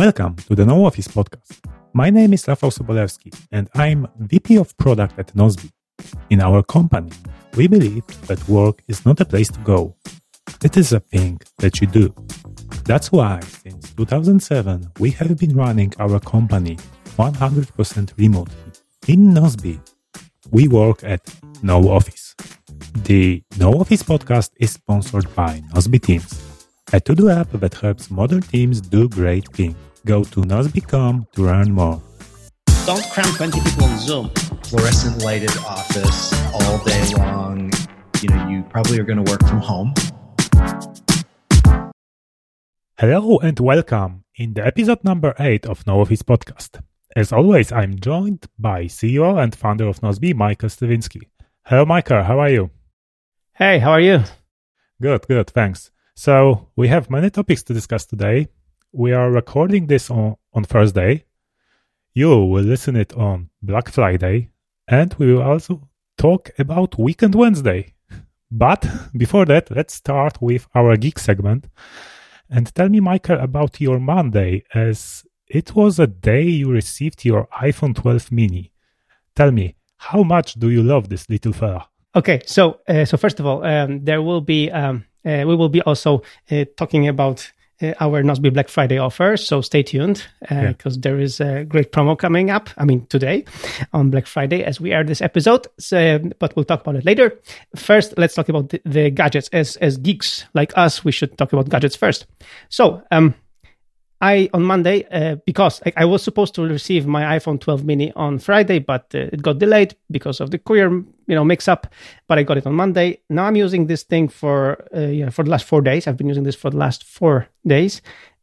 Welcome to the No Office podcast. My name is Rafał Sobolewski and I'm VP of Product at Nozbe. In our company, we believe that work is not a place to go. It is a thing that you do. That's why since 2007 we have been running our company 100% remotely. In Nozbe, we work at No Office. The No Office podcast is sponsored by Nozbe Teams a to-do app that helps modern teams do great things. Go to nozbe.com to learn more. Don't cram 20 people on Zoom. Fluorescent lighted office all day long. You know, you probably are going to work from home. Hello and welcome in the episode number 8 of No Office Podcast. As always, I'm joined by CEO and founder of Nozbe, Michael Sliwinski. Hello, Michael. How are you? Hey, how are you? Good, good. Thanks. So we have many topics to discuss today. We are recording this on, on Thursday. You will listen it on Black Friday, and we will also talk about Weekend Wednesday. But before that, let's start with our geek segment. And tell me, Michael, about your Monday, as it was a day you received your iPhone 12 mini. Tell me, how much do you love this little fella? Okay, so uh, so first of all, um, there will be um, uh, we will be also uh, talking about our Nozbe Black Friday offer. So stay tuned because yeah. there is a great promo coming up. I mean, today on Black Friday as we air this episode. So, but we'll talk about it later. First, let's talk about the, the, gadgets. As as geeks like us, we should talk about gadgets first. So, um, I on Monday uh, because I, I, was supposed to receive my iPhone 12 mini on Friday, but uh, it got delayed because of the courier, you know, mix up. But I got it on Monday. Now I'm using this thing for uh, you know, for the last four days. I've been using this for the last four days,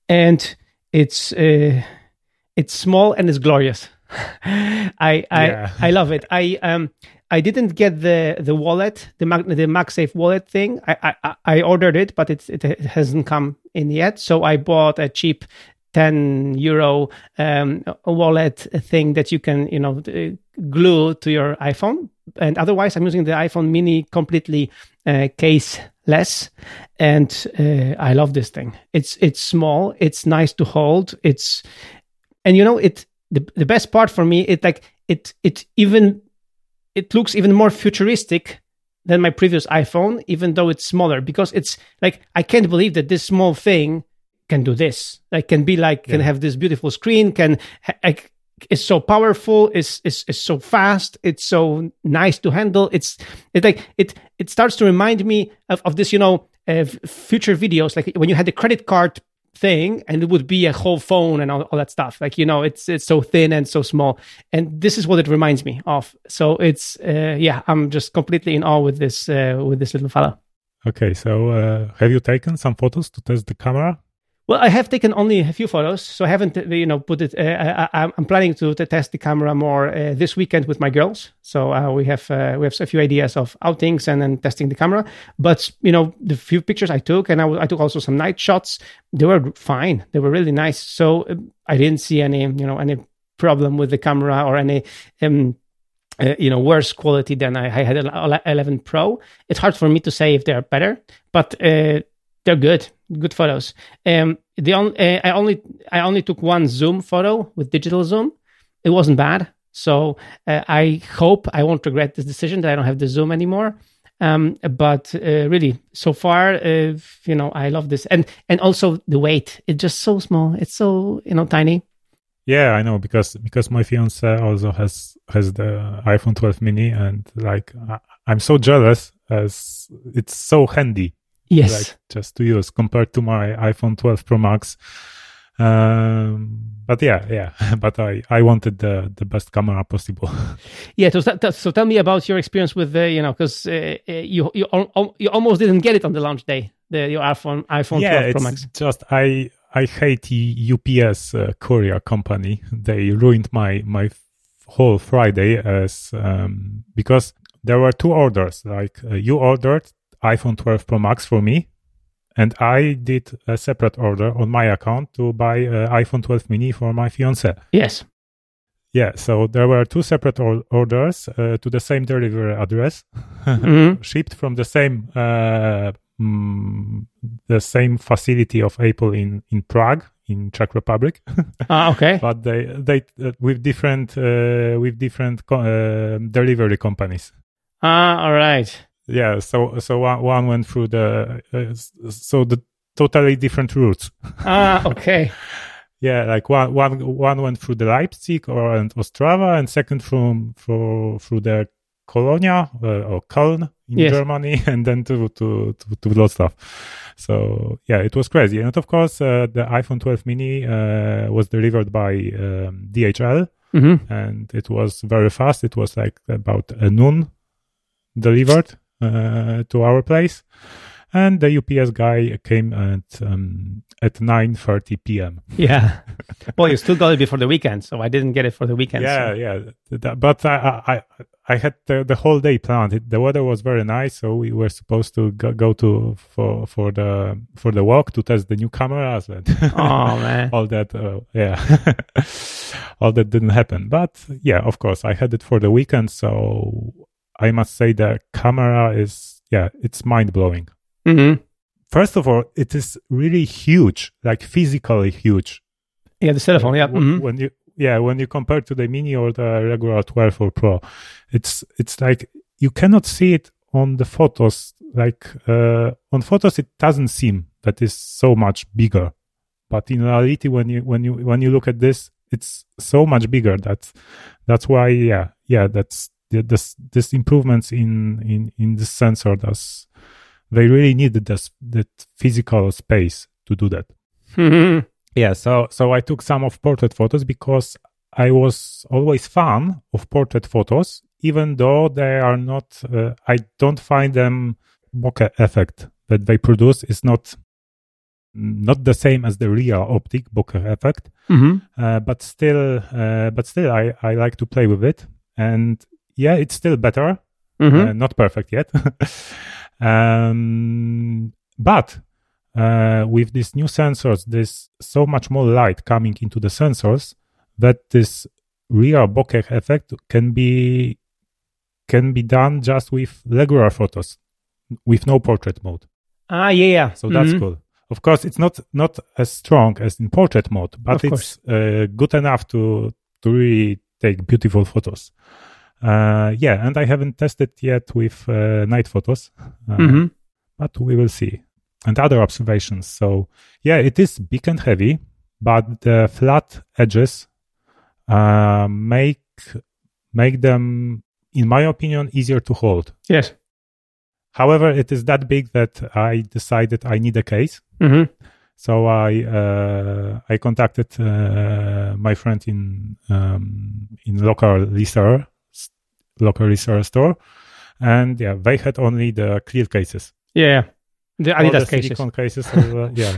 and it's uh, it's small and it's glorious. I I yeah. I love it. I um I didn't get the the wallet, the Mag, the MagSafe wallet thing. I, I I ordered it, but it it hasn't come in yet. So I bought a cheap 10 euro um, wallet thing that you can you know glue to your iphone. And otherwise i'm using the iphone mini completely uh, caseless. And uh, i love this thing. It's it's small. It's nice to hold. It's and you know it the, the best part for me it like it it even it looks even more futuristic than my previous iPhone, even though it's smaller, because it's like I can't believe that this small thing can do this. Like can be like yeah. can have this beautiful screen, can like it's so powerful, it's, it's it's so fast, it's so nice to handle. It's it's like it it starts to remind me of, of this, you know, uh, future videos, like when you had the credit card thing and it would be a whole phone and all, all, that stuff like you know it's it's so thin and so small and this is what it reminds me of so it's uh, yeah i'm just completely in awe with this uh, with this little fella okay so uh, have you taken some photos to test the camera well, I have taken only a few photos, so I haven't, you know, put it. Uh, I, am planning to, to, test the camera more uh, this weekend with my girls. So uh, we have uh, we have a few ideas of outings and then testing the camera. But you know, the few pictures I took, and I, I took also some night shots. They were fine. They were really nice. So uh, I didn't see any, you know, any problem with the camera or any. Um, uh, you know worse quality than I, I, had 11 Pro. It's hard for me to say if they are better, but uh, they're good good photos. Um the on, uh, i only i only took one zoom photo with digital zoom. It wasn't bad. So uh, i hope i won't regret this decision that i don't have the zoom anymore. Um but uh, really so far uh, you know i love this. And and also the weight. It's just so small. It's so you know tiny. Yeah i know because because my fiance also has has the iphone 12 mini and like I, i'm so jealous as it's so handy Yes. Like just to use compared to my iPhone 12 Pro Max. Um, but yeah, yeah. But I, I wanted the the best camera possible. yeah. So, that so tell me about your experience with the, you know, because uh, uh, you you you almost didn't get it on the launch day, the your iPhone iPhone yeah, 12 Pro Max. just I I hate UPS uh, courier company. They ruined my my whole Friday as um, because there were two orders. Like uh, you ordered iPhone 12 Pro Max for me, and I did a separate order on my account to buy uh, iPhone 12 mini for my fiance. Yes. Yeah, so there were two separate or- orders uh, to the same delivery address, mm-hmm. shipped from the same uh, mm, the same facility of Apple in in Prague in Czech Republic. Ah, okay. but they they uh, with different uh, with different co- delivery companies. Ah, all right. Yeah, so so one, one went through the uh, so the totally different routes. Ah, okay. Yeah, like one one one went through the Leipzig or and Ostrava, and second from for through the Colonia uh, or Köln in Yes. Germany, and then to to to, to Wrocław. So yeah, it was crazy, and of course uh, the iPhone 12 mini uh, was delivered by um, DHL, hmm and it was very fast. It was like about a noon delivered to our place, and the UPS guy came at um, at 9:30 p.m. Yeah. well, you still got it before the weekend, so I didn't get it for the weekend. Yeah, so- yeah. But I, I, I had the, the whole day planned. It, the weather was very nice, so we were supposed to go, go to for for the for the walk to test the new cameras and Oh man. all that. Uh, yeah, all that didn't happen. But yeah, of course, I had it for the weekend, so I must say the camera is yeah, it's mind blowing. hmm First of all, it is really huge, like physically huge. Yeah, the cell phone. Yeah. W- mhm. when you yeah when you compare to the mini or the regular 12 or pro it's it's like you cannot see it on the photos like uh, on photos it doesn't seem that is so much bigger but in reality when you when you when you look at this it's so much bigger That's that's why yeah yeah that's the- this this improvements in in in the sensor does they really need this that physical space to do that Mhm. yeah so so i took some of portrait photos because i was always fan of portrait photos even though they are not uh, i don't find them bokeh effect that they produce is not not the same as the real optic bokeh effect Mhm. uh, but still uh, but still i i like to play with it and yeah it's still better Mhm. uh, not perfect yet. um, but uh, with these new sensors, there's so much more light coming into the sensors that this real bokeh effect can be can be done just with regular photos, with no portrait mode. Ah, yeah, yeah. So that's Mhm. cool. Of course, it's not not as strong as in portrait mode, but Of it's uh, good enough to to really take beautiful photos. Uh, yeah, and I haven't tested yet with uh, night photos, uh, Mhm. but we will see. And other observations. So yeah, it is big and heavy, but the flat edges uh, make make them, in my opinion, easier to hold. Yes. However, it is that big that I decided I need a case. hmm So I uh, I contacted uh, my friend in um, in local reseller local reseller store, and yeah, they had only the clear cases. Yeah, yeah. The All the Adidas cases. cases. are, uh, yeah,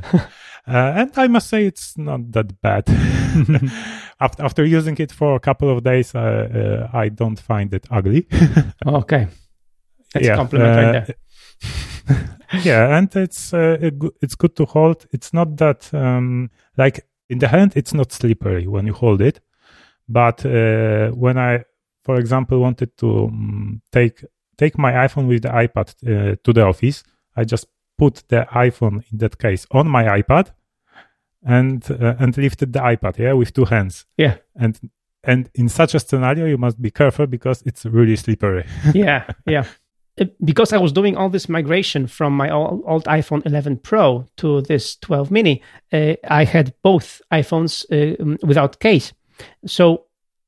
uh, and I must say it's not that bad. after after using it for a couple of days, uh, uh, I don't find it ugly. okay. That's a compliment right there. there. yeah, and it's uh, it's good to hold. It's not that um, like in the hand, it's not slippery when you hold it, but uh, when I, for example, wanted to um, take take my iPhone with the iPad uh, to the office, I just put the iPhone in that case on my iPad and uh, and lifted the iPad, yeah, with two hands, Yeah. and and in such a scenario, you must be careful because it's really slippery. yeah, yeah. Uh, Because I was doing all this migration from my old, old iPhone 11 Pro to this 12 mini, uh, I had both iPhones uh, um, without case. So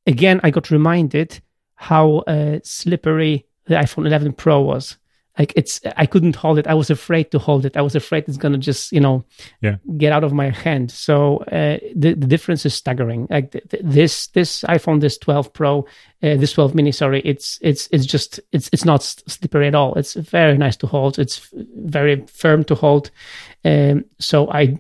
again, I got reminded how uh, slippery the iPhone 11 Pro was. Like it's, I couldn't hold it. I was afraid to hold it. I was afraid it's gonna just, you know, Yeah. get out of my hand. So uh, the the difference is staggering. Like th- th- this this iPhone, this 12 Pro, uh, this 12 mini sorry it's it's it's just it's it's not slippery at all. It's very nice to hold. It's very firm to hold. Um so i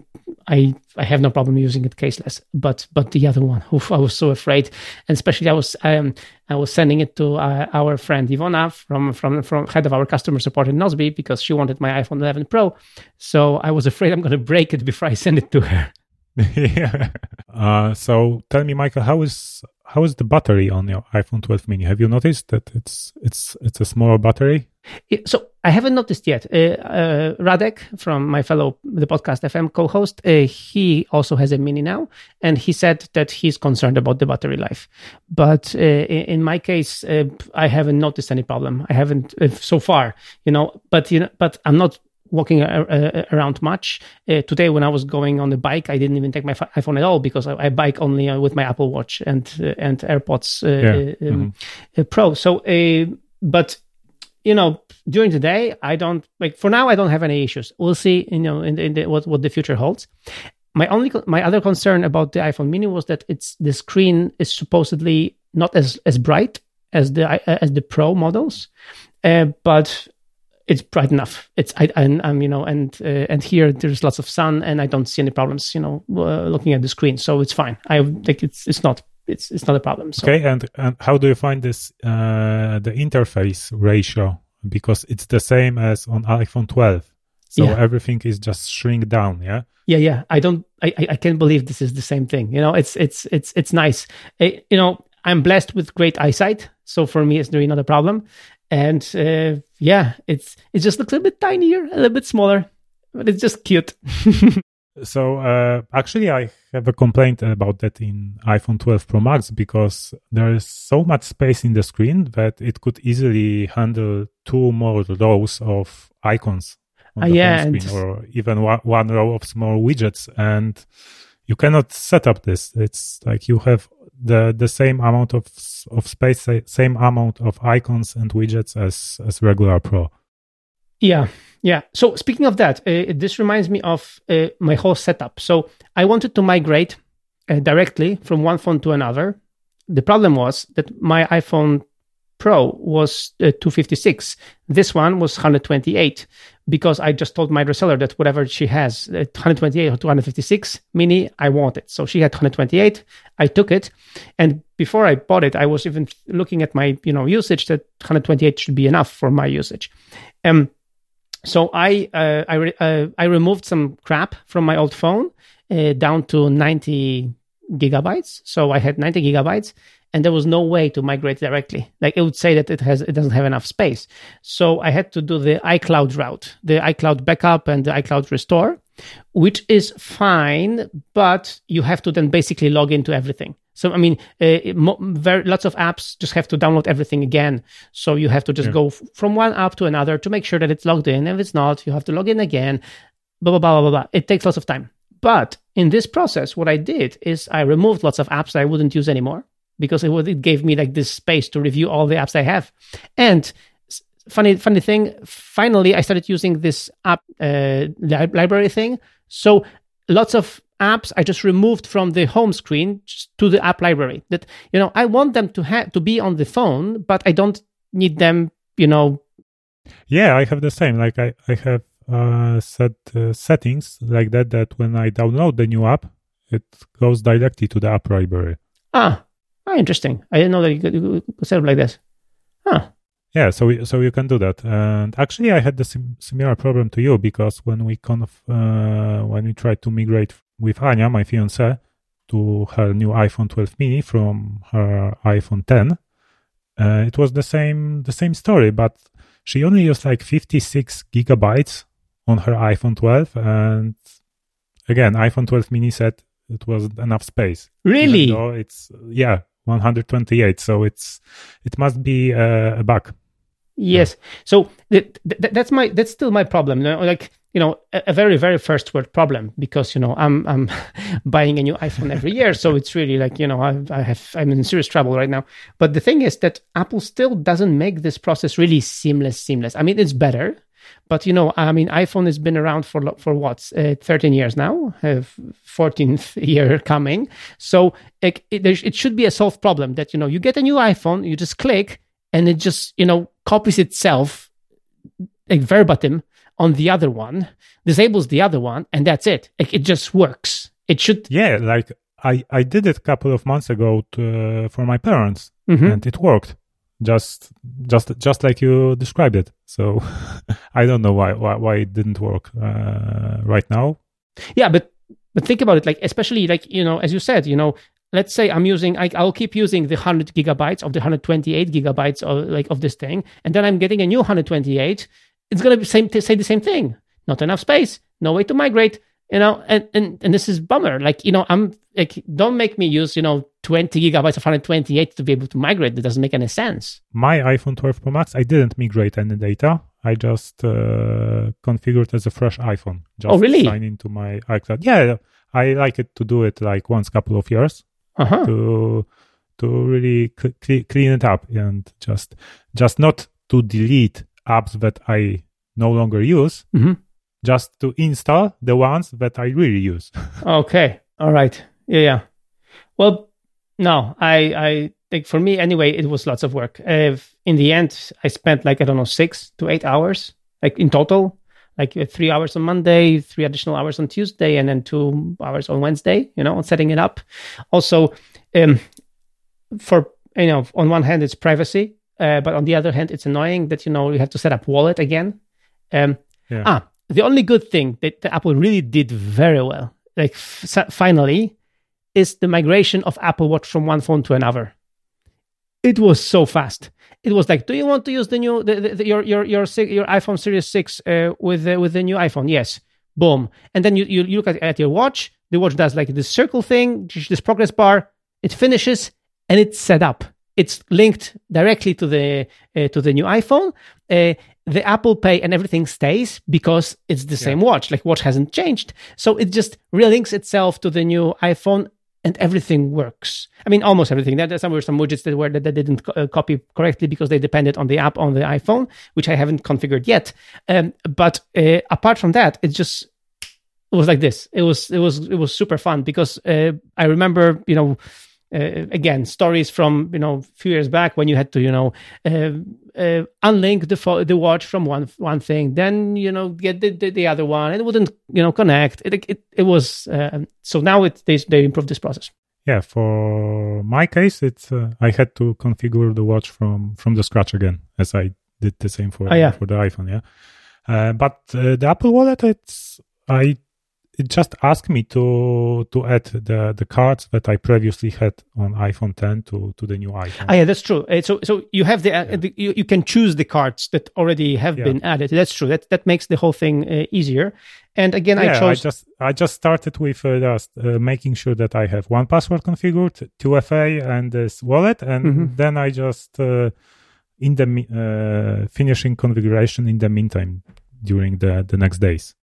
i i have no problem using it caseless but but the other one oof, i was so afraid. And especially i was um i was sending it to uh, our friend ivona from from from head of our customer support in Nozbe because she wanted my iphone 11 pro. So i was afraid i'm going to break it before i send it to her yeah. Uh, so tell me, Michael, how is how is the battery on your iPhone 12 mini? Have you noticed that it's it's it's a smaller battery? So I haven't noticed yet. Uh, uh, Radek from my fellow the podcast FM co-host, uh, he also has a mini now, and he said that he's concerned about the battery life. But uh, in my case, uh, I haven't noticed any problem. I haven't uh, so far, you know. But you know, but I'm not walking uh, uh, around much. Uh, today, when I was going on the bike, I didn't even take my iPhone at all because I, I bike only with my Apple Watch and and AirPods yeah. um, mm-hmm. Pro. So, but you know, during the day, I don't like. For now, I don't have any issues. We'll see. You know, in, the, in the, what what the future holds. My only my other concern about the iPhone Mini was that it's the screen is supposedly not as as bright as the as the Pro models, uh, but it's bright enough. It's I and um, you know and uh, and here there's lots of sun and I don't see any problems. You know, uh, looking at the screen, so it's fine. I think it's it's not it's it's not a problem. So. Okay, and, and how do you find this uh, the interface ratio? Because it's the same as on iPhone 12, so yeah. everything is just shrink down. Yeah. Yeah, yeah. I don't. I I can't believe this is the same thing. You know, it's it's it's it's nice. It, you know, I'm blessed with great eyesight, so for me, it's really not a problem. And uh, yeah, it's it just looks a bit tinier, a little bit smaller, but it's just cute. So uh, actually, I have a complaint about that in iPhone 12 Pro Max because there is so much space in the screen that it could easily handle two more rows of icons on uh, the yeah, screen, or even one, one row of small widgets, and you cannot set up this. It's like you have the the same amount of of space, same amount of icons and widgets as as regular Pro. Yeah, yeah. So speaking of that, uh, this reminds me of uh, my whole setup. So I wanted to migrate uh, directly from one phone to another. The problem was that my iPhone Pro was uh, 256. This one was 128 because I just told my reseller that whatever she has, uh, 128 or 256 mini, I want it. So she had 128. I took it, and before I bought it, I was even looking at my you know usage that 128 should be enough for my usage. Um, so I uh, I re- uh, I removed some crap from my old phone uh, down to 90 gigabytes. So I had 90 gigabytes, and there was no way to migrate directly. Like it would say that it has it doesn't have enough space. So I had to do the iCloud route, the iCloud backup and the iCloud restore, which is fine, but you have to then basically log into everything. So I mean, uh, very, lots of apps just have to download everything again. So you have to just yeah. go f- from one app to another to make sure that it's logged in. If it's not, you have to log in again. Blah blah blah blah blah. It takes lots of time. But in this process, what I did is I removed lots of apps that I wouldn't use anymore because it, would, it gave me like this space to review all the apps I have. And funny funny thing, finally I started using this app uh, li- library thing. So lots of apps I just removed from the home screen to the app library. That you know, I want them to have to be on the phone, but I don't need them. You know. Yeah, I have the same. Like I, I have uh, set uh, settings like that. That when I download the new app, it goes directly to the app library. Ah, ah interesting. I didn't know that you could, you could set it like this. Huh. Yeah, so we, so you can do that. And actually, I had the sim- similar problem to you because when we kind of uh, when we tried to migrate with Anya, my fiance, to her new iPhone 12 mini from her iPhone 10, uh, it was the same the same story, but she only used like 56 gigabytes on her iPhone 12, and again, iPhone 12 mini said it wasn't enough space. Really? it's yeah, 128. So it's it must be a, a bug. Yes. So th- th- that's my that's still my problem. Like you know, a, a, very very first world problem because you know I'm I'm buying a new iPhone every year, so it's really like you know I, I have I'm in serious trouble right now. But the thing is that Apple still doesn't make this process really seamless. Seamless. I mean, it's better, but you know, I mean, iPhone has been around for for what uh, 13 years now, uh, 14th year coming. So it, it, it should be a solved problem that you know you get a new iPhone, you just click and it just you know copies itself like verbatim on the other one, disables the other one, and that's it. Like, it just works. It should. Yeah, like I I did it a couple of months ago to, uh, for my parents, mm-hmm. and it worked. Just just just like you described it. So I don't know why why, why it didn't work uh, right now. Yeah, but but think about it. Like especially like you know as you said, you know let's say I'm using, I, I'll keep using the 100 gigabytes of the 128 gigabytes of like of this thing, and then I'm getting a new 128. It's gonna be same say the same thing. Not enough space, no way to migrate. You know, and and and this is bummer. Like you know, I'm like, don't make me use you know 20 gigabytes of 128 to be able to migrate. That doesn't make any sense. My iPhone 12 Pro Max, I didn't migrate any data. I just uh, configured as a fresh iPhone. Just Oh, really? Sign into my iCloud. Yeah, I like it to do it like once couple of years Uh huh. to to really cl- cl- clean it up and just just not to delete apps that I no longer use, hmm just to install the ones that I really use. Okay. All right. Yeah. Yeah. Well, no, I, I think for me anyway, it was lots of work. Uh, in the end, I spent like, I don't know, six to eight hours, like in total, like uh, three hours on Monday, three additional hours on Tuesday, and then two hours on Wednesday, you know, on setting it up. Also, um, for, you know, on one hand, it's privacy. Uh, but on the other hand, it's annoying that, you know, you have to set up wallet again. Um, Yeah. Ah, the only good thing that the Apple really did very well, like f- finally, is the migration of Apple Watch from one phone to another. It was so fast. It was like, do you want to use the new the, the, the- your your your your iPhone Series Six uh, with the, with the new iPhone? Yes. Boom. And then you, you look at, at your watch. The watch does like this circle thing, this progress bar. It finishes and it's set up. It's linked directly to the uh, to the new iPhone. Uh, the Apple Pay and everything stays because it's the same watch. Like watch hasn't changed, so it just relinks itself to the new iPhone, and everything works. I mean, almost everything. There, there were some widgets that were that, that didn't co- uh, copy correctly because they depended on the app on the iPhone, which I haven't configured yet. Um, but uh, apart from that, it just it was like this. It was it was it was super fun because uh, I remember you know uh, again stories from you know a few years back when you had to you know uh, uh, unlink the fo- the watch from one one thing, then you know get the, the, the other one. And it wouldn't you know connect. It it, it was uh, so now it they they improved this process. Yeah, for my case, it's uh, I had to configure the watch from from the scratch again, as I did the same for Oh, yeah. for the iPhone. Yeah, uh, but uh, the Apple Wallet, it's I it just asked me to to add the the cards that I previously had on iPhone 10 to to the new iPhone. Ah, yeah, that's true. Uh, so, so you have the, uh, the you, you can choose the cards that already have Yeah. been added. That's true. That that makes the whole thing uh, easier. And again, yeah, I chose. just I just started with uh, just uh, making sure that I have 1Password configured, two FA, and this wallet, and Mhm. then I just uh, in the uh, finishing configuration in the meantime during the the next days.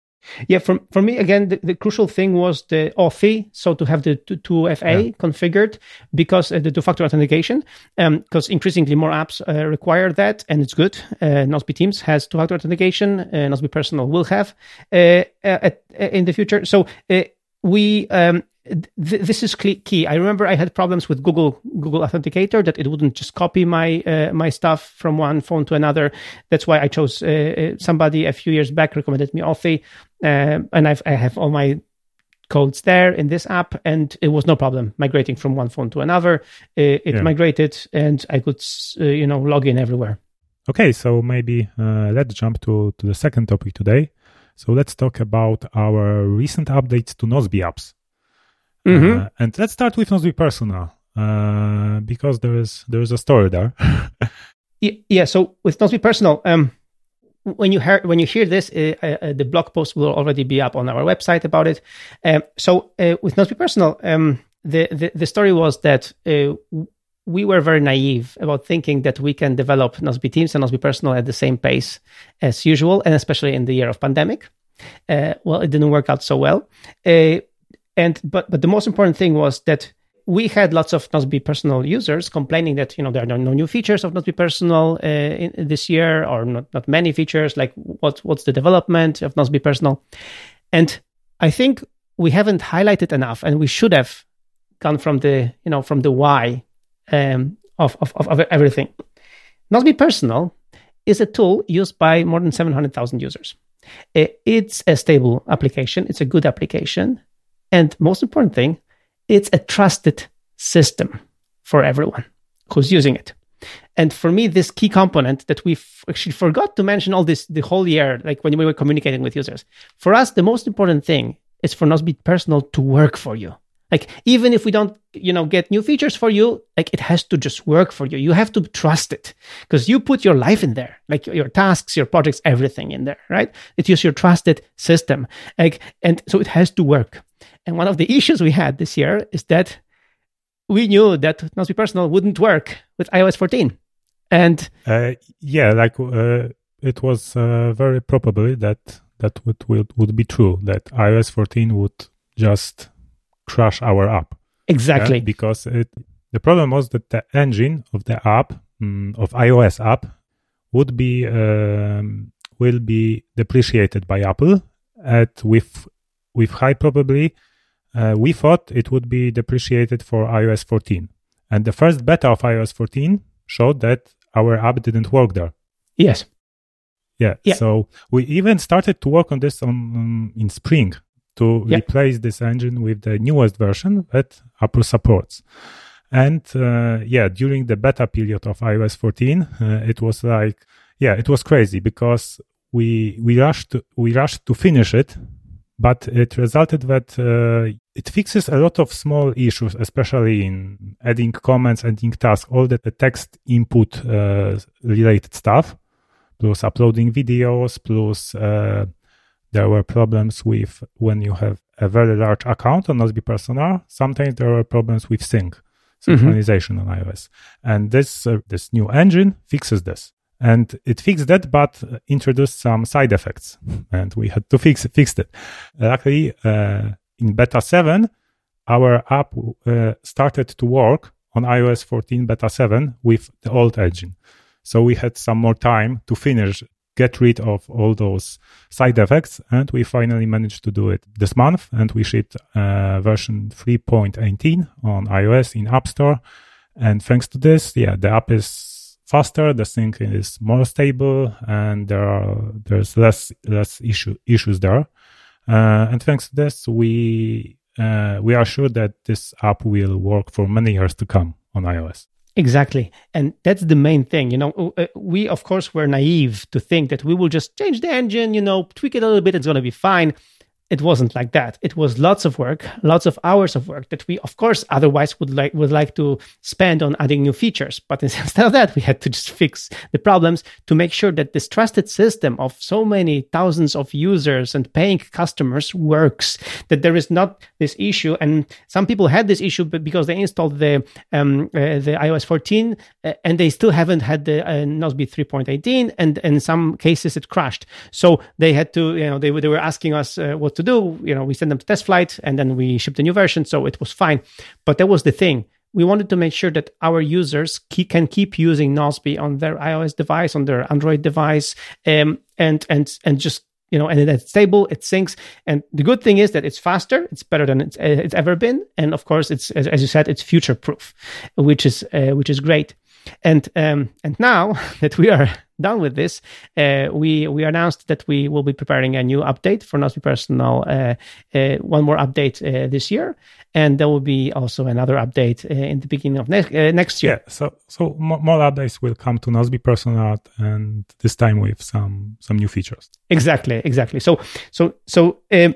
Yeah, for for me again, the, the crucial thing was the Authy, so to have the two, two FA Yeah. configured because uh, the two-factor authentication, because increasingly more apps uh, require that, and it's good. Uh, Nozbe Teams has two-factor authentication, uh, Nozbe Personal will have uh, uh, at, uh, in the future. So uh, we um, th- this is key. I remember I had problems with Google Google Authenticator that it wouldn't just copy my uh, my stuff from one phone to another. That's why I chose uh, somebody a few years back recommended me Authy, uh, and I've, I have all my codes there in this app, and it was no problem migrating from one phone to another. Uh, it Yeah. migrated, and I could uh, you know log in everywhere. Okay, so maybe uh, let's jump to to the second topic today. So let's talk about our recent updates to Nozbe apps. Mhm. Uh, and let's start with Nozbe Personal uh, because there is there is a story there. Y- yeah so with Nozbe personal um when you hear when you hear this uh, uh, the blog post will already be up on our website about it. Um, so uh, with Nozbe personal um the, the the story was that we were very naive about thinking that we can develop Nozbe teams and Nozbe personal at the same pace as usual and especially in the year of pandemic. Well it didn't work out so well. And but but the most important thing was that we had lots of Nozbe personal users complaining that you know there are no, new features of Nozbe personal uh, in, this year or not, not many features like what what's the development of Nozbe personal? And I think we haven't highlighted enough and we should have gone from the you know from the why um, of, of, of everything. Nozbe personal is a tool used by more than 700,000 users. Uh, it's a stable application it's a good application and most important thing it's a trusted system for everyone who's using it. And for me, this key component that we actually forgot to mention all this the whole year, like when we were communicating with users. For us, the most important thing is for Nozbe Personal to work for you. Like even if we don't, you know, get new features for you, like it has to just work for you. You have to trust it because you put your life in there, like your tasks, your projects, everything in there, right? It is your trusted system. Like, and so it has to work. And one of the issues we had this year is that we knew that Nozbe Personal wouldn't work with iOS 14. And uh, yeah, like uh, it was uh, very probably that that would, would would be true that iOS 14 would just crash our app. Exactly. Yeah? Because it, the problem was that the engine of the app, um, of iOS app, would be um, will be depreciated by Apple at with with high probability. Uh, we thought it would be depreciated for iOS 14, and the first beta of iOS 14 showed that our app didn't work there. Yes. Yeah. Yeah. So we even started to work on this on, um, in spring to Yeah. replace this engine with the newest version that Apple supports. And uh, yeah, during the beta period of iOS 14, uh, it was like yeah, it was crazy because we we rushed to, we rushed to finish it, but it resulted that uh, it fixes a lot of small issues, especially in adding comments, adding tasks, all the, text input uh, related stuff, plus uploading videos, plus uh, there were problems with when you have a very large account on Nozbe Personal. Sometimes there were problems with sync synchronization on iOS, and this uh, this new engine fixes this. And it fixed that, but uh, introduced some side effects, and we had to fix fix it. Luckily, uh, in beta seven, our app uh, started to work on iOS 14 beta 7 with the old engine. So we had some more time to finish, get rid of all those side effects, and we finally managed to do it this month. And we shipped uh, version 3.18 on iOS in App Store. And thanks to this, yeah, the app is faster, the sync is more stable, and there are there's less less issue issues there. Uh, and thanks to this, we uh, we are sure that this app will work for many years to come on iOS. Exactly. And that's the main thing. You know, uh, we, of course, were naive to think that we will just change the engine, you know, tweak it a little bit, it's going to be fine. It wasn't like that. It was lots of work, lots of hours of work that we, of course, otherwise would like would like to spend on adding new features. But instead of that, we had to just fix the problems to make sure that this trusted system of so many thousands of users and paying customers works. That there is not this issue, and some people had this issue because they installed the um, uh, the iOS 14 uh, and they still haven't had the uh, Nozbe 3.18, and in some cases it crashed. So they had to, you know, they they were asking us uh, what to do. You know, we sent them to TestFlight and then we shipped a new version. So it was fine. But that was the thing. We wanted to make sure that our users can keep using Nozbe on their iOS device, on their Android device, um, and and and just you know, and it's stable, it syncs. And the good thing is that it's faster, it's better than it's, it's ever been, and of course, it's as, as you said, it's future proof, which is uh, which is great. And um, and now that we are done with this, uh, we we announced that we will be preparing a new update for Nozbe Personal, uh, uh, one more update uh, this year, and there will be also another update uh, in the beginning of next uh, next year. Yeah, so so mo- more updates will come to Nozbe Personal, and this time with some some new features. Exactly, exactly. So so so, um,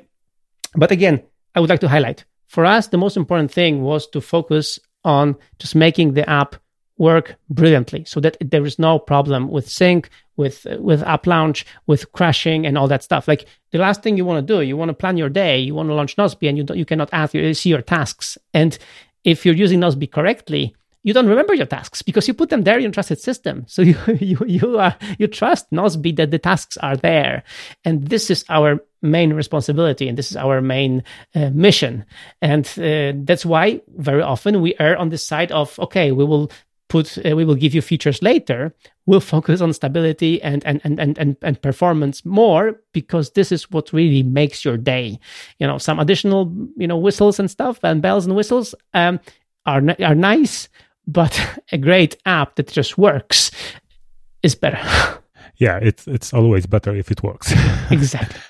but again, I would like to highlight for us the most important thing was to focus on just making the app work brilliantly so that there is no problem with sync with with app launch with crashing and all that stuff. Like the last thing you want to do you want to plan your day you want to launch Nozbe and you you cannot add you see your tasks. And if you're using Nozbe correctly you don't remember your tasks because you put them there in trusted system. So you you you you trust Nozbe that the tasks are there, and this is our main responsibility and this is our main uh, mission, and uh, that's why very often we err on the side of okay, we will put uh, we will give you features later. We'll focus on stability and and and and and, and performance more because this is what really makes your day. You know, some additional you know whistles and stuff and bells and whistles um, are are nice but a great app that just works is better. yeah, it's it's always better if it works. exactly.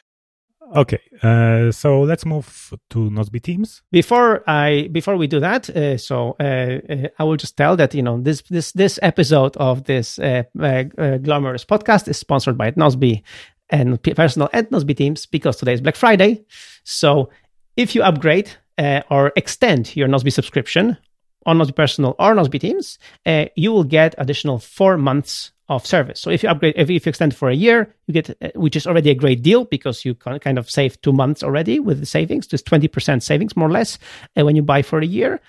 Okay, uh, so let's move to Nozbe Teams. Before I before we do that, uh, so uh, uh I will just tell that you know this this this episode of this uh, uh, glamorous podcast is sponsored by Nozbe and personal and Nozbe Teams because today is Black Friday. So if you upgrade or extend your Nozbe subscription on Nozbe Personal or Nozbe Teams, uh, you will get additional four months of service. So if you upgrade, if you extend for a year, you get, uh, which is already a great deal because you can kind of save two months already with the savings, just 20% savings more or less uh, when you buy for a year.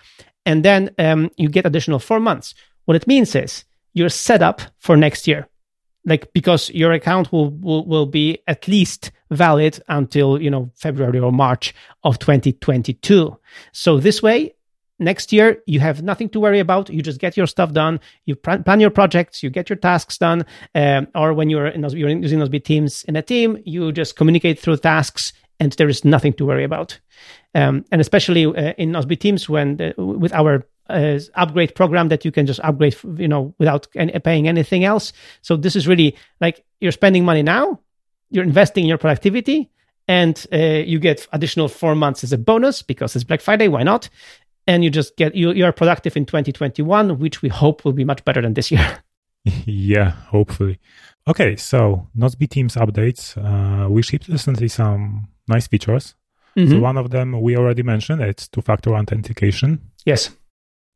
And then um, you get additional four months. What it means is you're set up for next year. Like because your account will, will will be at least valid until you know February or March of 2022. So this way, next year you have nothing to worry about. You just get your stuff done. You plan your projects. You get your tasks done. Um, or when you're, in you're using those teams in a team you just communicate through tasks and there is nothing to worry about. Um, and especially uh, in Nozbe teams when the, with our uh, upgrade program that you can just upgrade you know without any, paying anything else. So this is really like you're spending money now you're investing in your productivity and uh, you get additional four months as a bonus because it's Black Friday. Why not? And you just get you you are productive in 2021 which we hope will be much better than this year. Yeah hopefully. Okay so nozbe teams updates. Uh, we shipped recently some nice features. Mm-hmm. so one of them we already mentioned it's two-factor authentication. Yes.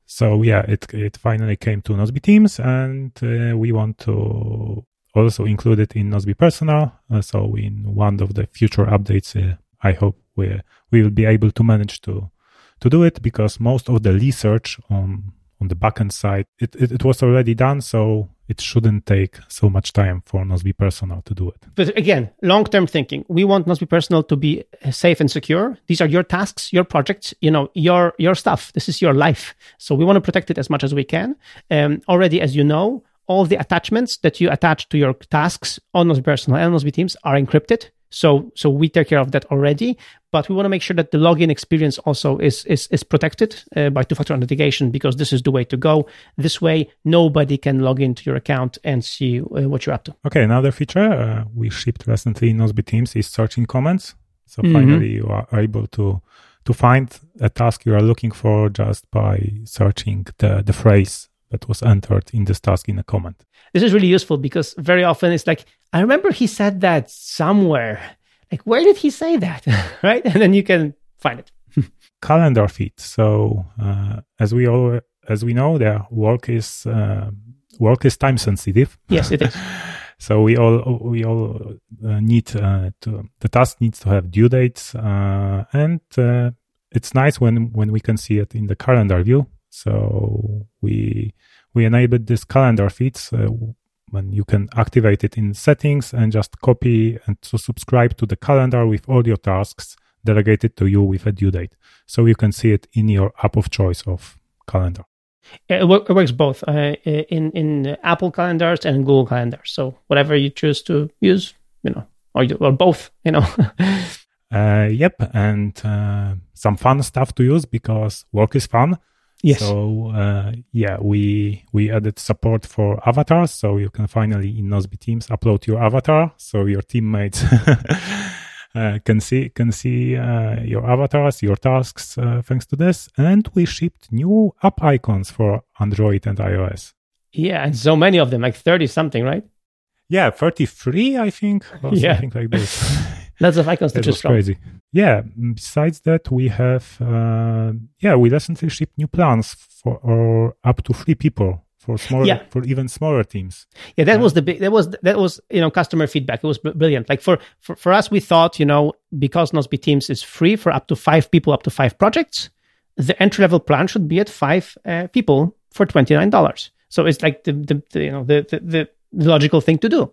So yeah it it finally came to nozbe teams and uh, we want to also include it in nozbe personal uh, so in one of the future updates uh, i hope we we will be able to manage to to do it because most of the research on on the backend side it, it, it was already done so it shouldn't take so much time for Nozbe Personal to do it. But again, long-term thinking. We want Nozbe Personal to be safe and secure. These are your tasks, your projects, you know, your your stuff. This is your life. So we want to protect it as much as we can. Um, already, as you know, all the attachments that you attach to your tasks on Nozbe Personal and Nozbe Teams are encrypted. So so we take care of that already, but we want to make sure that the login experience also is is, is protected uh, by two-factor authentication because this is the way to go. This way, nobody can log into your account and see uh, what you're up to. Okay, another feature uh, we shipped recently in Nozbe Teams is searching comments. So mm-hmm. finally, you are able to to find a task you are looking for just by searching the the phrase that was entered in this task in a comment. This is really useful because very often it's like, I remember he said that somewhere. Like, where did he say that? right? And then you can find it. Calendar feed. So, uh, as we all, as we know, the work is, uh, work is time sensitive. Yes, it is. so we all, we all uh, need uh, to, the task needs to have due dates. Uh, and, uh, it's nice when, when we can see it in the calendar view so we we enabled this calendar feeds uh, when you can activate it in settings and just copy and to subscribe to the calendar with all your tasks delegated to you with a due date. So you can see it in your app of choice of calendar. It, works both uh, in in Apple calendars and Google calendars. So whatever you choose to use, you know, or, or both, you know. uh, yep, and uh, some fun stuff to use because work is fun. Yes. So uh, yeah, we we added support for avatars, so you can finally in Nozbe Teams upload your avatar, so your teammates uh, can see can see uh, your avatars, your tasks, uh, thanks to this. And we shipped new app icons for Android and iOS. Yeah, and so many of them, like thirty something, right? Yeah, thirty three, I think, or yeah. something like this. Lots of icons to choose from. Crazy. Yeah besides that we have uh, yeah we recently shipped new plans for or up to three people for smaller yeah. for even smaller teams. Yeah that was the big that was that was you know customer feedback. It was brilliant. Like for for, for us we thought you know because Nozbe teams is free for up to five people up to five projects the entry level plan should be at five uh, people for $29 so it's like the, the, the you know the, the the logical thing to do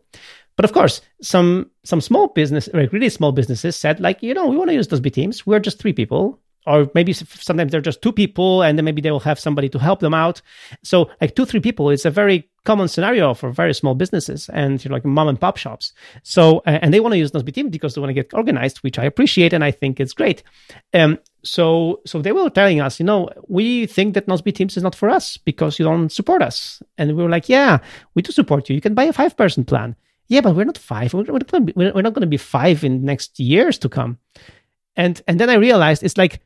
but of course, some some small business, like really small businesses, said like, you know, we want to use Nozbe teams. We're just three people, or maybe sometimes they're just two people, and then maybe they will have somebody to help them out. So like two three people is a very common scenario for very small businesses and you know, like mom and pop shops. So and they want to use Nozbe teams because they want to get organized, which I appreciate and I think it's great. Um, so so they were telling us, you know, we think that Nozbe Teams is not for us because you don't support us. And we were like, yeah, we do support you. You can buy a five person plan yeah, but we're not five. We're, not going to be, we're not going to be five in next years to come. And and then I realized it's like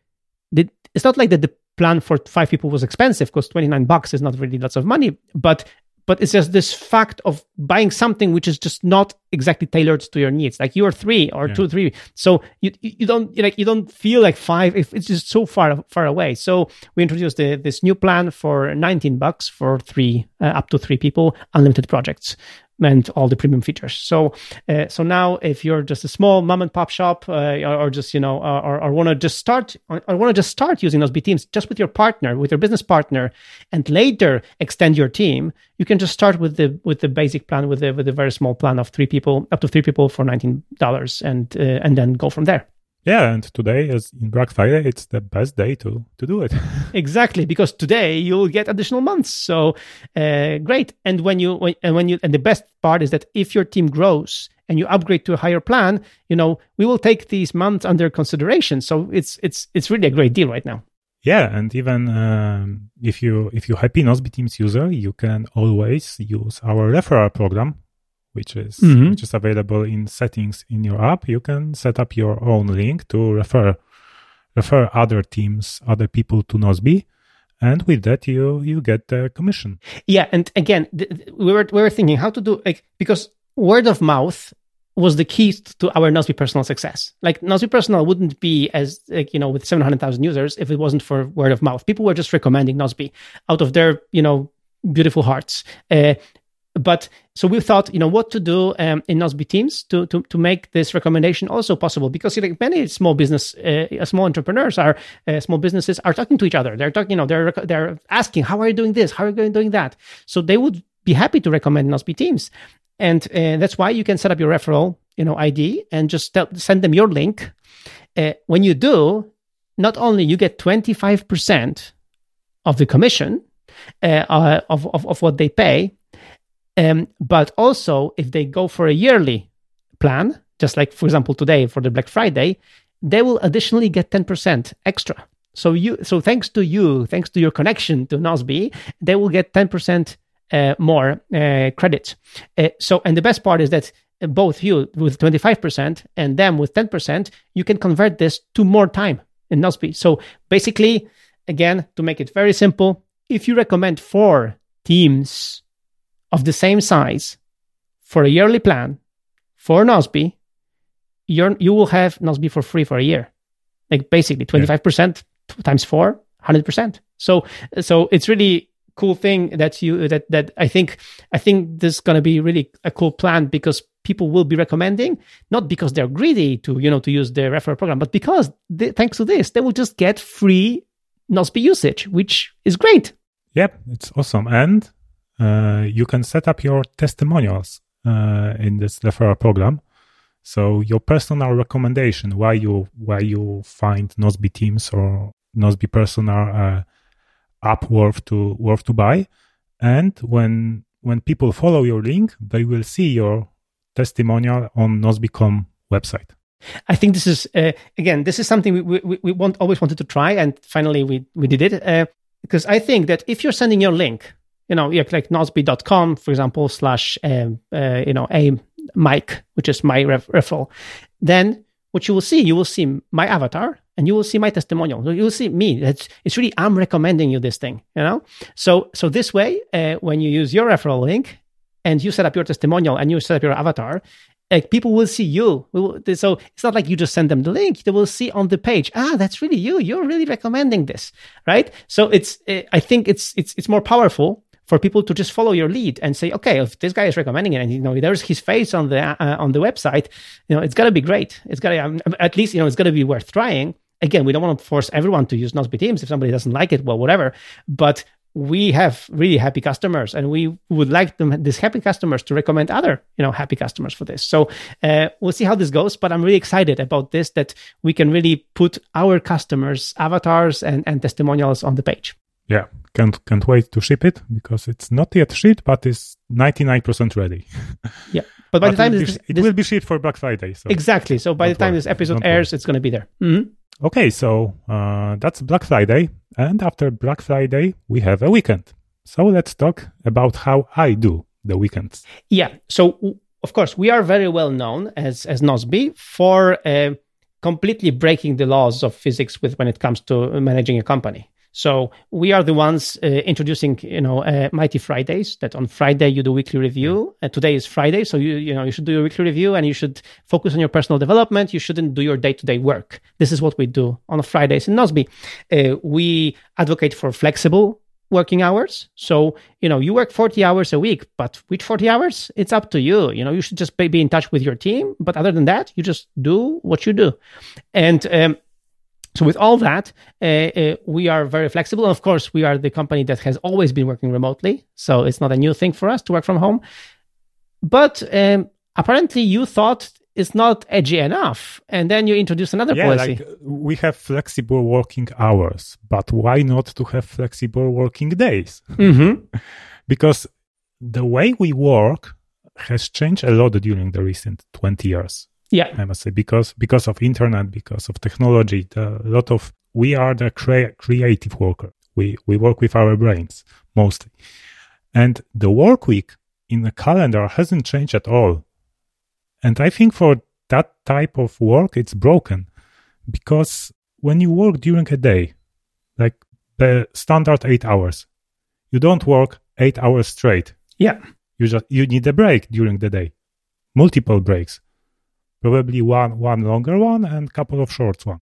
the, it's not like that the plan for five people was expensive because 29 bucks is not really lots of money, but but it's just this fact of buying something which is just not exactly tailored to your needs. Like you're three or Yeah. two, three, so you you don't like you don't feel like five if it's just so far far away. So we introduced the, this new plan for 19 bucks for three uh, up to three people, unlimited projects and all the premium features. So, uh, so now if you're just a small mom and pop shop, uh, or, or just you know, or, or want to just start, or, or want to just start using Nozbe Teams just with your partner, with your business partner, and later extend your team, you can just start with the with the basic plan with the with a very small plan of three people, up to three people for nineteen dollars, and uh, and then go from there. Yeah, and today, as in Black Friday, it's the best day to to do it. Exactly, because today you'll get additional months. So uh, great. And when you when, and when you and the best part is that if your team grows and you upgrade to a higher plan, you know we will take these months under consideration. So it's it's it's really a great deal right now. yeah, and even um, if you if you're happy Nozbe Teams user, you can always use our referral program, which is Mhm. which is available in settings in your app. You can set up your own link to refer refer other teams, other people to Nozbe, and with that you you get the commission. Yeah, and again, th- we were we were thinking how to do like because word of mouth was the key to our Nozbe personal success. Like Nozbe personal wouldn't be as like you know with seven hundred thousand users if it wasn't for word of mouth. People were just recommending Nozbe out of their you know beautiful hearts. Uh, but so we thought, you know, what to do um, in Nozbe teams to, to to make this recommendation also possible because you know, many small business, uh, small entrepreneurs are uh, small businesses are talking to each other. They're talking, you know, they're they're asking, how are you doing this? How are you doing that? So they would be happy to recommend Nozbe teams, and uh, that's why you can set up your referral, you know, ID and just tell, send them your link. Uh, when you do, not only you get twenty five percent of the commission uh, uh, of, of of what they pay. Um, but also, if they go for a yearly plan, just like for example today for the Black Friday, they will additionally get ten percent extra. So you, so thanks to you, thanks to your connection to Nozbe, they will get ten percent uh, more uh, credit. Uh, so, and the best part is that both you with twenty five percent and them with ten percent, you can convert this to more time in Nozbe. So basically, again, to make it very simple, if you recommend four teams of the same size for a yearly plan for Nozbe, you're, you will have Nozbe for free for a year. Like basically 25% times four, 100%. So, so it's really cool thing that you, that, that I think, I think this is going to be really a cool plan because people will be recommending, not because they're greedy to, you know, to use the referral program, but because they, thanks to this, they will just get free Nozbe usage, which is great. Yep, it's awesome. And you can set up your testimonials uh, in this referral program. So your personal recommendation, why you why you find Nozbe Teams or Nozbe Personal uh, app worth to worth to buy, and when when people follow your link, they will see your testimonial on Nozbe.com website. I think this is uh, again, this is something we we, we want, always wanted to try, and finally we we did it. Uh, because I think that if you're sending your link, you know, like nozbe.com, for example, slash, um, uh, you know, a Mike, which is my ref- referral, then what you will see, you will see my avatar and you will see my testimonial. You will see me. It's, it's really, I'm recommending you this thing, you know? So, so this way, uh, when you use your referral link and you set up your testimonial and you set up your avatar, like people will see you. So it's not like you just send them the link; they will see on the page. Ah, that's really you. You're really recommending this, right? So it's. I think it's it's it's more powerful for people to just follow your lead and say, okay, if this guy is recommending it, and you know there's his face on the uh, on the website, you know it's gonna be great. It's gonna um, at least you know it's gonna be worth trying. Again, we don't want to force everyone to use Nozbe Teams. If somebody doesn't like it, well, whatever. But we have really happy customers and we would like them these happy customers to recommend other you know happy customers for this so uh, we'll see how this goes but i'm really excited about this that we can really put our customers avatars and, and testimonials on the page Yeah, can't can't wait to ship it because it's not yet shipped, but it's ninety nine percent ready. yeah but by But the time it will, this, be, it this- will be shipped for Black Friday. So exactly so by the time worry. this episode Don't worry. airs it's going to be there Mhm. Okay, so uh, that's Black Friday, and after Black Friday we have a weekend. So let's talk about how I do the weekends. Yeah. So of course we are very well known as as Nozbe for uh, completely breaking the laws of physics with when it comes to managing a company. So we are the ones uh, introducing, you know, uh, Mighty Fridays. That on Friday you do weekly review. And today is Friday, so you you know you should do your weekly review and you should focus on your personal development. You shouldn't do your day to day work. This is what we do on Fridays in Nozbe. Uh, we advocate for flexible working hours. So, you know, you work 40 hours a week, but which 40 hours? It's up to you. You know, you should just be in touch with your team. But other than that, you just do what you do. And um, so, with all that, uh, uh, we are very flexible. And of course, we are the company that has always been working remotely. So, it's not a new thing for us to work from home. But um, apparently, you thought it's not edgy enough. And then you introduce another yeah, policy. Like we have flexible working hours, but why not to have flexible working days? Mm-hmm. because the way we work has changed a lot during the recent 20 years. Yeah. I must say, because, because of internet, because of technology, the, a lot of, we are the crea- creative worker. We, we work with our brains mostly. And the work week in the calendar hasn't changed at all and I think for that type of work, it's broken because when you work during a day, like the standard eight hours, you don't work eight hours straight. Yeah. You just, you need a break during the day, multiple breaks, probably one, one longer one and a couple of short ones.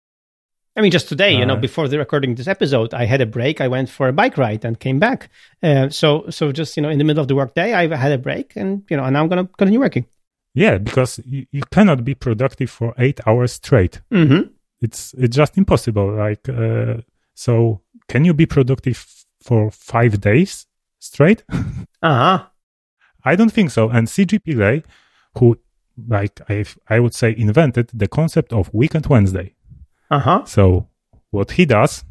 I mean, just today, you know, before the recording this episode, I had a break. I went for a bike ride and came back. Uh, so, so just you know, in the middle of the workday, I had a break, and you know, and now I'm gonna continue working. Yeah, because you, you cannot be productive for eight hours straight. Mm-hmm. It's it's just impossible. Like, uh, so can you be productive for five days straight? Uh huh. I don't think so. And CG Pillay, who like I I would say invented the concept of weekend Wednesday. Uh huh. So what he does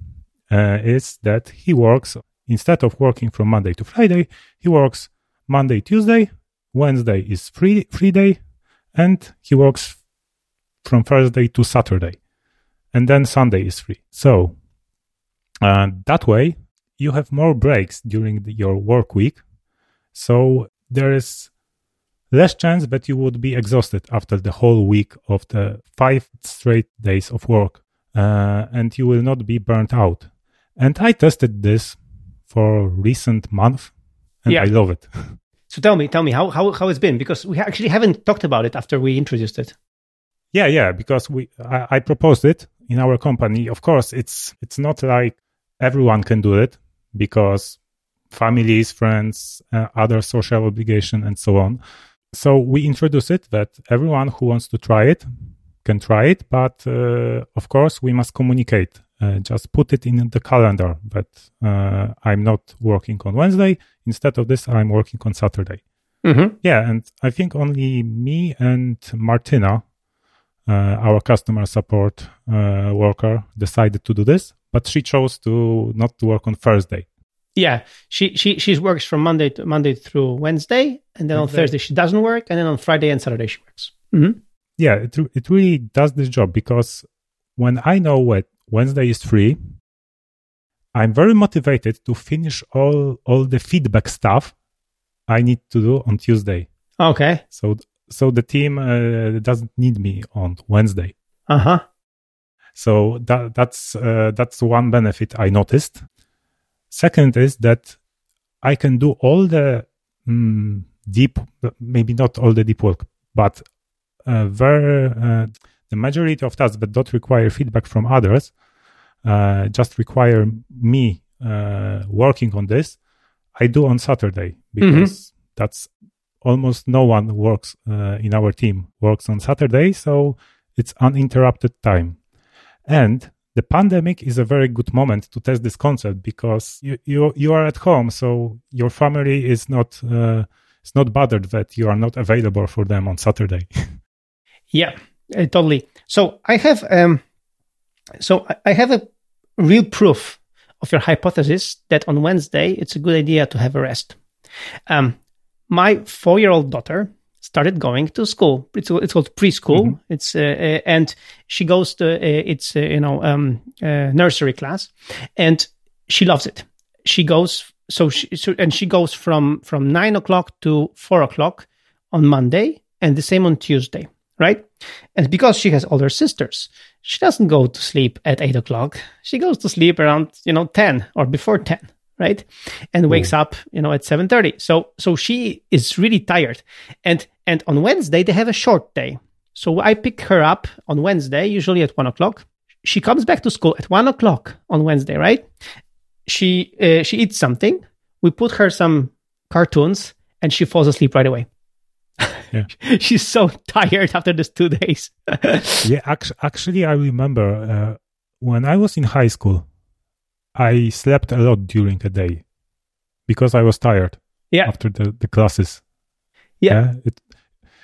uh, is that he works instead of working from Monday to Friday, he works Monday, Tuesday, Wednesday is free free day, and he works from Thursday to Saturday, and then Sunday is free. So uh, that way you have more breaks during the, your work week. So there is less chance that you would be exhausted after the whole week of the five straight days of work, uh, and you will not be burnt out. And I tested this for recent month, and Yeah. I love it. So tell me, tell me how how how it's been because we actually haven't talked about it after we introduced it. Yeah, yeah, because we I, I proposed it in our company. Of course, it's it's not like everyone can do it because families, friends, uh, other social obligation, and so on. So we introduce it that everyone who wants to try it can try it, but uh, of course we must communicate. Uh, just put it in the calendar that uh, I'm not working on Wednesday. Instead of this, I'm working on Saturday. Mm-hmm. Yeah, and I think only me and Martina, uh, our customer support uh, worker, decided to do this, but she chose to not to work on Thursday. Yeah, she she she works from Monday to Monday through Wednesday, and then on Wednesday. Thursday she doesn't work, and then on Friday and Saturday she works. Mm-hmm. Yeah, it it really does this job because when I know what Wednesday is free, I'm very motivated to finish all all the feedback stuff I need to do on Tuesday. Okay. So so the team uh, doesn't need me on Wednesday. Uh huh. So that that's uh, that's one benefit I noticed. Second is that I can do all the mm, deep, maybe not all the deep work, but uh, very uh, the majority of tasks that don't require feedback from others, uh, just require me uh, working on this. I do on Saturday because that's almost no one works uh, in our team works on Saturday, so it's uninterrupted time. And the pandemic is a very good moment to test this concept because you you, you are at home, so your family is not uh, is not bothered that you are not available for them on Saturday. Yeah, totally. So I have um, so I have a real proof of your hypothesis that on Wednesday it's a good idea to have a rest. Um, my four-year-old daughter started going to school. It's it's called preschool. It's uh, uh, and she goes to uh, it's uh, you know um, uh, nursery class, and she loves it. She goes so she so, and she goes from from nine o'clock to four o'clock on Monday, and the same on Tuesday right? And because she has older sisters, she doesn't go to sleep at eight o'clock. She goes to sleep around, you know, 10 or before 10, right? And wakes up, you know, at 7.30. So, so she is really tired. And, and on Wednesday, they have a short day. So I pick her up on Wednesday, usually at one o'clock. She comes back to school at one o'clock on Wednesday, right? She, uh, she eats something. We put her some cartoons and she falls asleep right away. Yeah. She's so tired after these two days. yeah, actually, actually, I remember uh, when I was in high school, I slept a lot during the day because I was tired. Yeah. After the, the classes. Yeah. it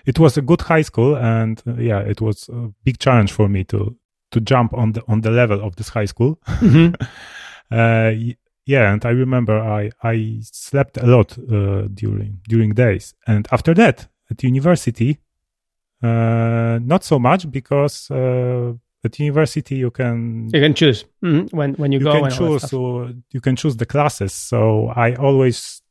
it was a good high school, and uh, yeah, it was a big challenge for me to to jump on the on the level of this high school. Mhm. uh, yeah, and I remember I I slept a lot uh, during during days, and after that at university, uh, not so much because uh, at university you can You can choose Mhm. when when you, you go. can and all that choose so you can choose the classes. So I always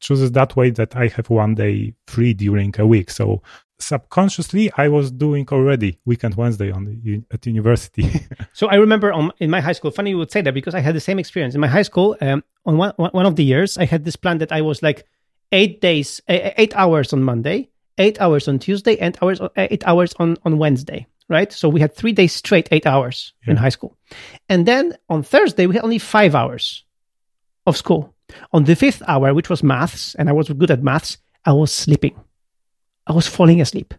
choose it that way that I have one day free during a week. So subconsciously I was doing already weekend Wednesday on the, at university. So I remember on, in my high school. Funny you would say that because I had the same experience in my high school. Um, on one one of the years, I had this plan that I was like eight days, eight hours on Monday, eight hours on Tuesday, and hours eight hours on on Wednesday. Right. So we had three days straight, eight hours in high school, and then on Thursday we had only five hours of school. On the fifth hour, which was maths, and I was good at maths, I was sleeping. I was falling asleep.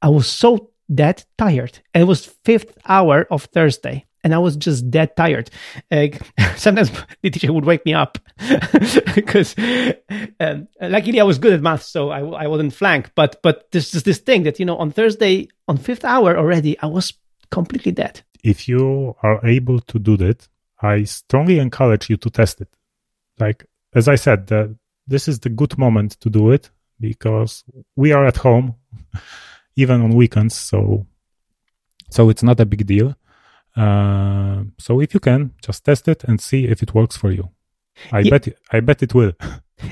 I was so dead tired. And it was fifth hour of Thursday, and I was just dead tired. Like, sometimes the teacher would wake me up because, um, luckily, I was good at math, so I, I wasn't flank. But but there's just this thing that you know on Thursday on fifth hour already, I was completely dead. if you are able to do that, I strongly encourage you to test it. Like as I said, the, this is the good moment to do it because we are at home, even on weekends. So, so it's not a big deal. Uh, so if you can, just test it and see if it works for you. I Yeah. bet I bet it will.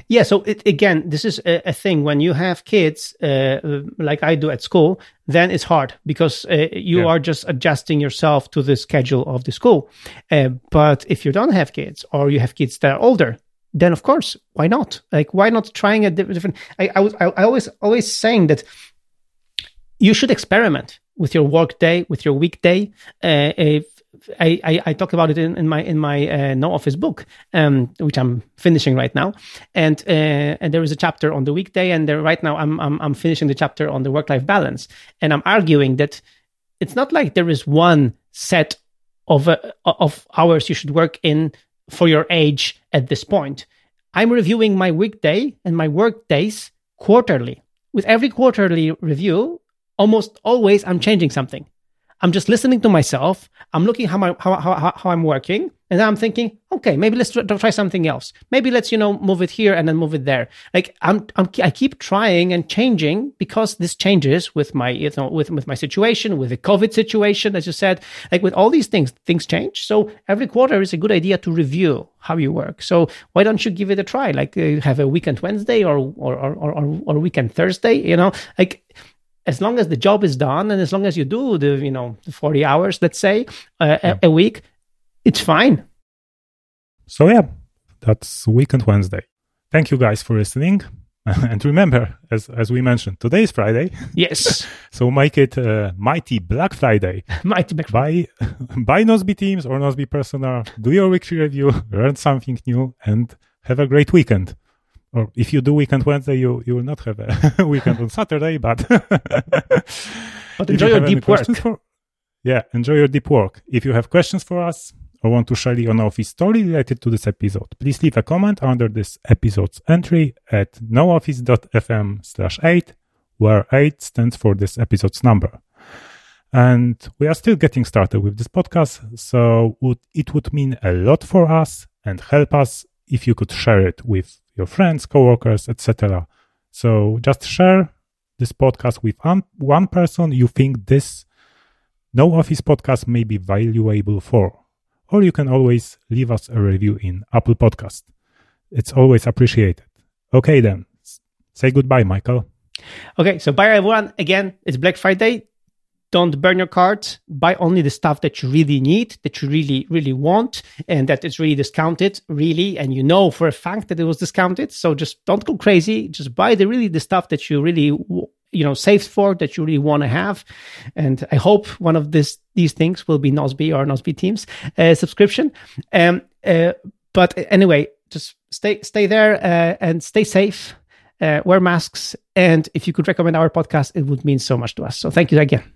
Yeah. So it, again, this is a, a thing when you have kids, uh, like I do at school, then it's hard because uh, you Yeah. are just adjusting yourself to the schedule of the school. Uh, but if you don't have kids or you have kids that are older, then of course, why not? Like, why not trying a different? I, I, was- I, always, always saying that you should experiment with your work day, with your weekday. Uh, if I, I, I talk about it in, in my in my uh, no office book, um, which I'm finishing right now, and uh, and there is a chapter on the weekday, and there right now I'm I'm, I'm finishing the chapter on the work life balance, and I'm arguing that it's not like there is one set of uh, of hours you should work in for your age at this point. I'm reviewing my weekday and my work days quarterly. With every quarterly review, almost always I'm changing something. I'm just listening to myself. I'm looking how my how how, how I'm working, and I'm thinking, okay, maybe let's try, try something else. Maybe let's you know move it here and then move it there. Like I'm, I'm I keep trying and changing because this changes with my you know with with my situation, with the COVID situation, as you said. Like with all these things, things change. So every quarter is a good idea to review how you work. So why don't you give it a try? Like uh, have a weekend Wednesday or or or or, or weekend Thursday. You know, like as long as the job is done and as long as you do the you know the 40 hours let's say uh, a, a week it's fine So yeah, that's Weekend Wednesday. Thank you guys for listening. and remember, as as we mentioned, today is Friday, yes so make it uh, mighty Black Friday. mighty back buy buy Nozbe Teams or Nozbe Personal, do your weekly review, learn something new, and have a great weekend. Or if you do weekend Wednesday, you you will not have a weekend on Saturday, but but enjoy you your deep work For, yeah, enjoy your deep work. If you have questions for us or want to share your office story related to this episode, please leave a comment under this episode's entry at nooffice.fm slash 8, where 8 stands for this episode's number. And we are still getting started with this podcast, so it would mean a lot for us and help us if you could share it with your friends, coworkers, etc. So just share this podcast with one, one person you think this No Office podcast may be valuable for. Or you can always leave us a review in Apple Podcast. It's always appreciated. Okay then, say goodbye, Michael. okay so bye everyone again it's black friday don't burn your cart. Buy only the stuff that you really need, that you really, really want, and that is really discounted, really. And you know for a fact that it was discounted. So just don't go crazy. Just buy the really the stuff that you really, you know, saved for, that you really want to have. And I hope one of this these things will be Nozbe or Nozbe Teams uh, subscription. Um, uh, but anyway, just stay stay there uh, and stay safe. Uh, wear masks, and if you could recommend our podcast, it would mean so much to us. So thank you again.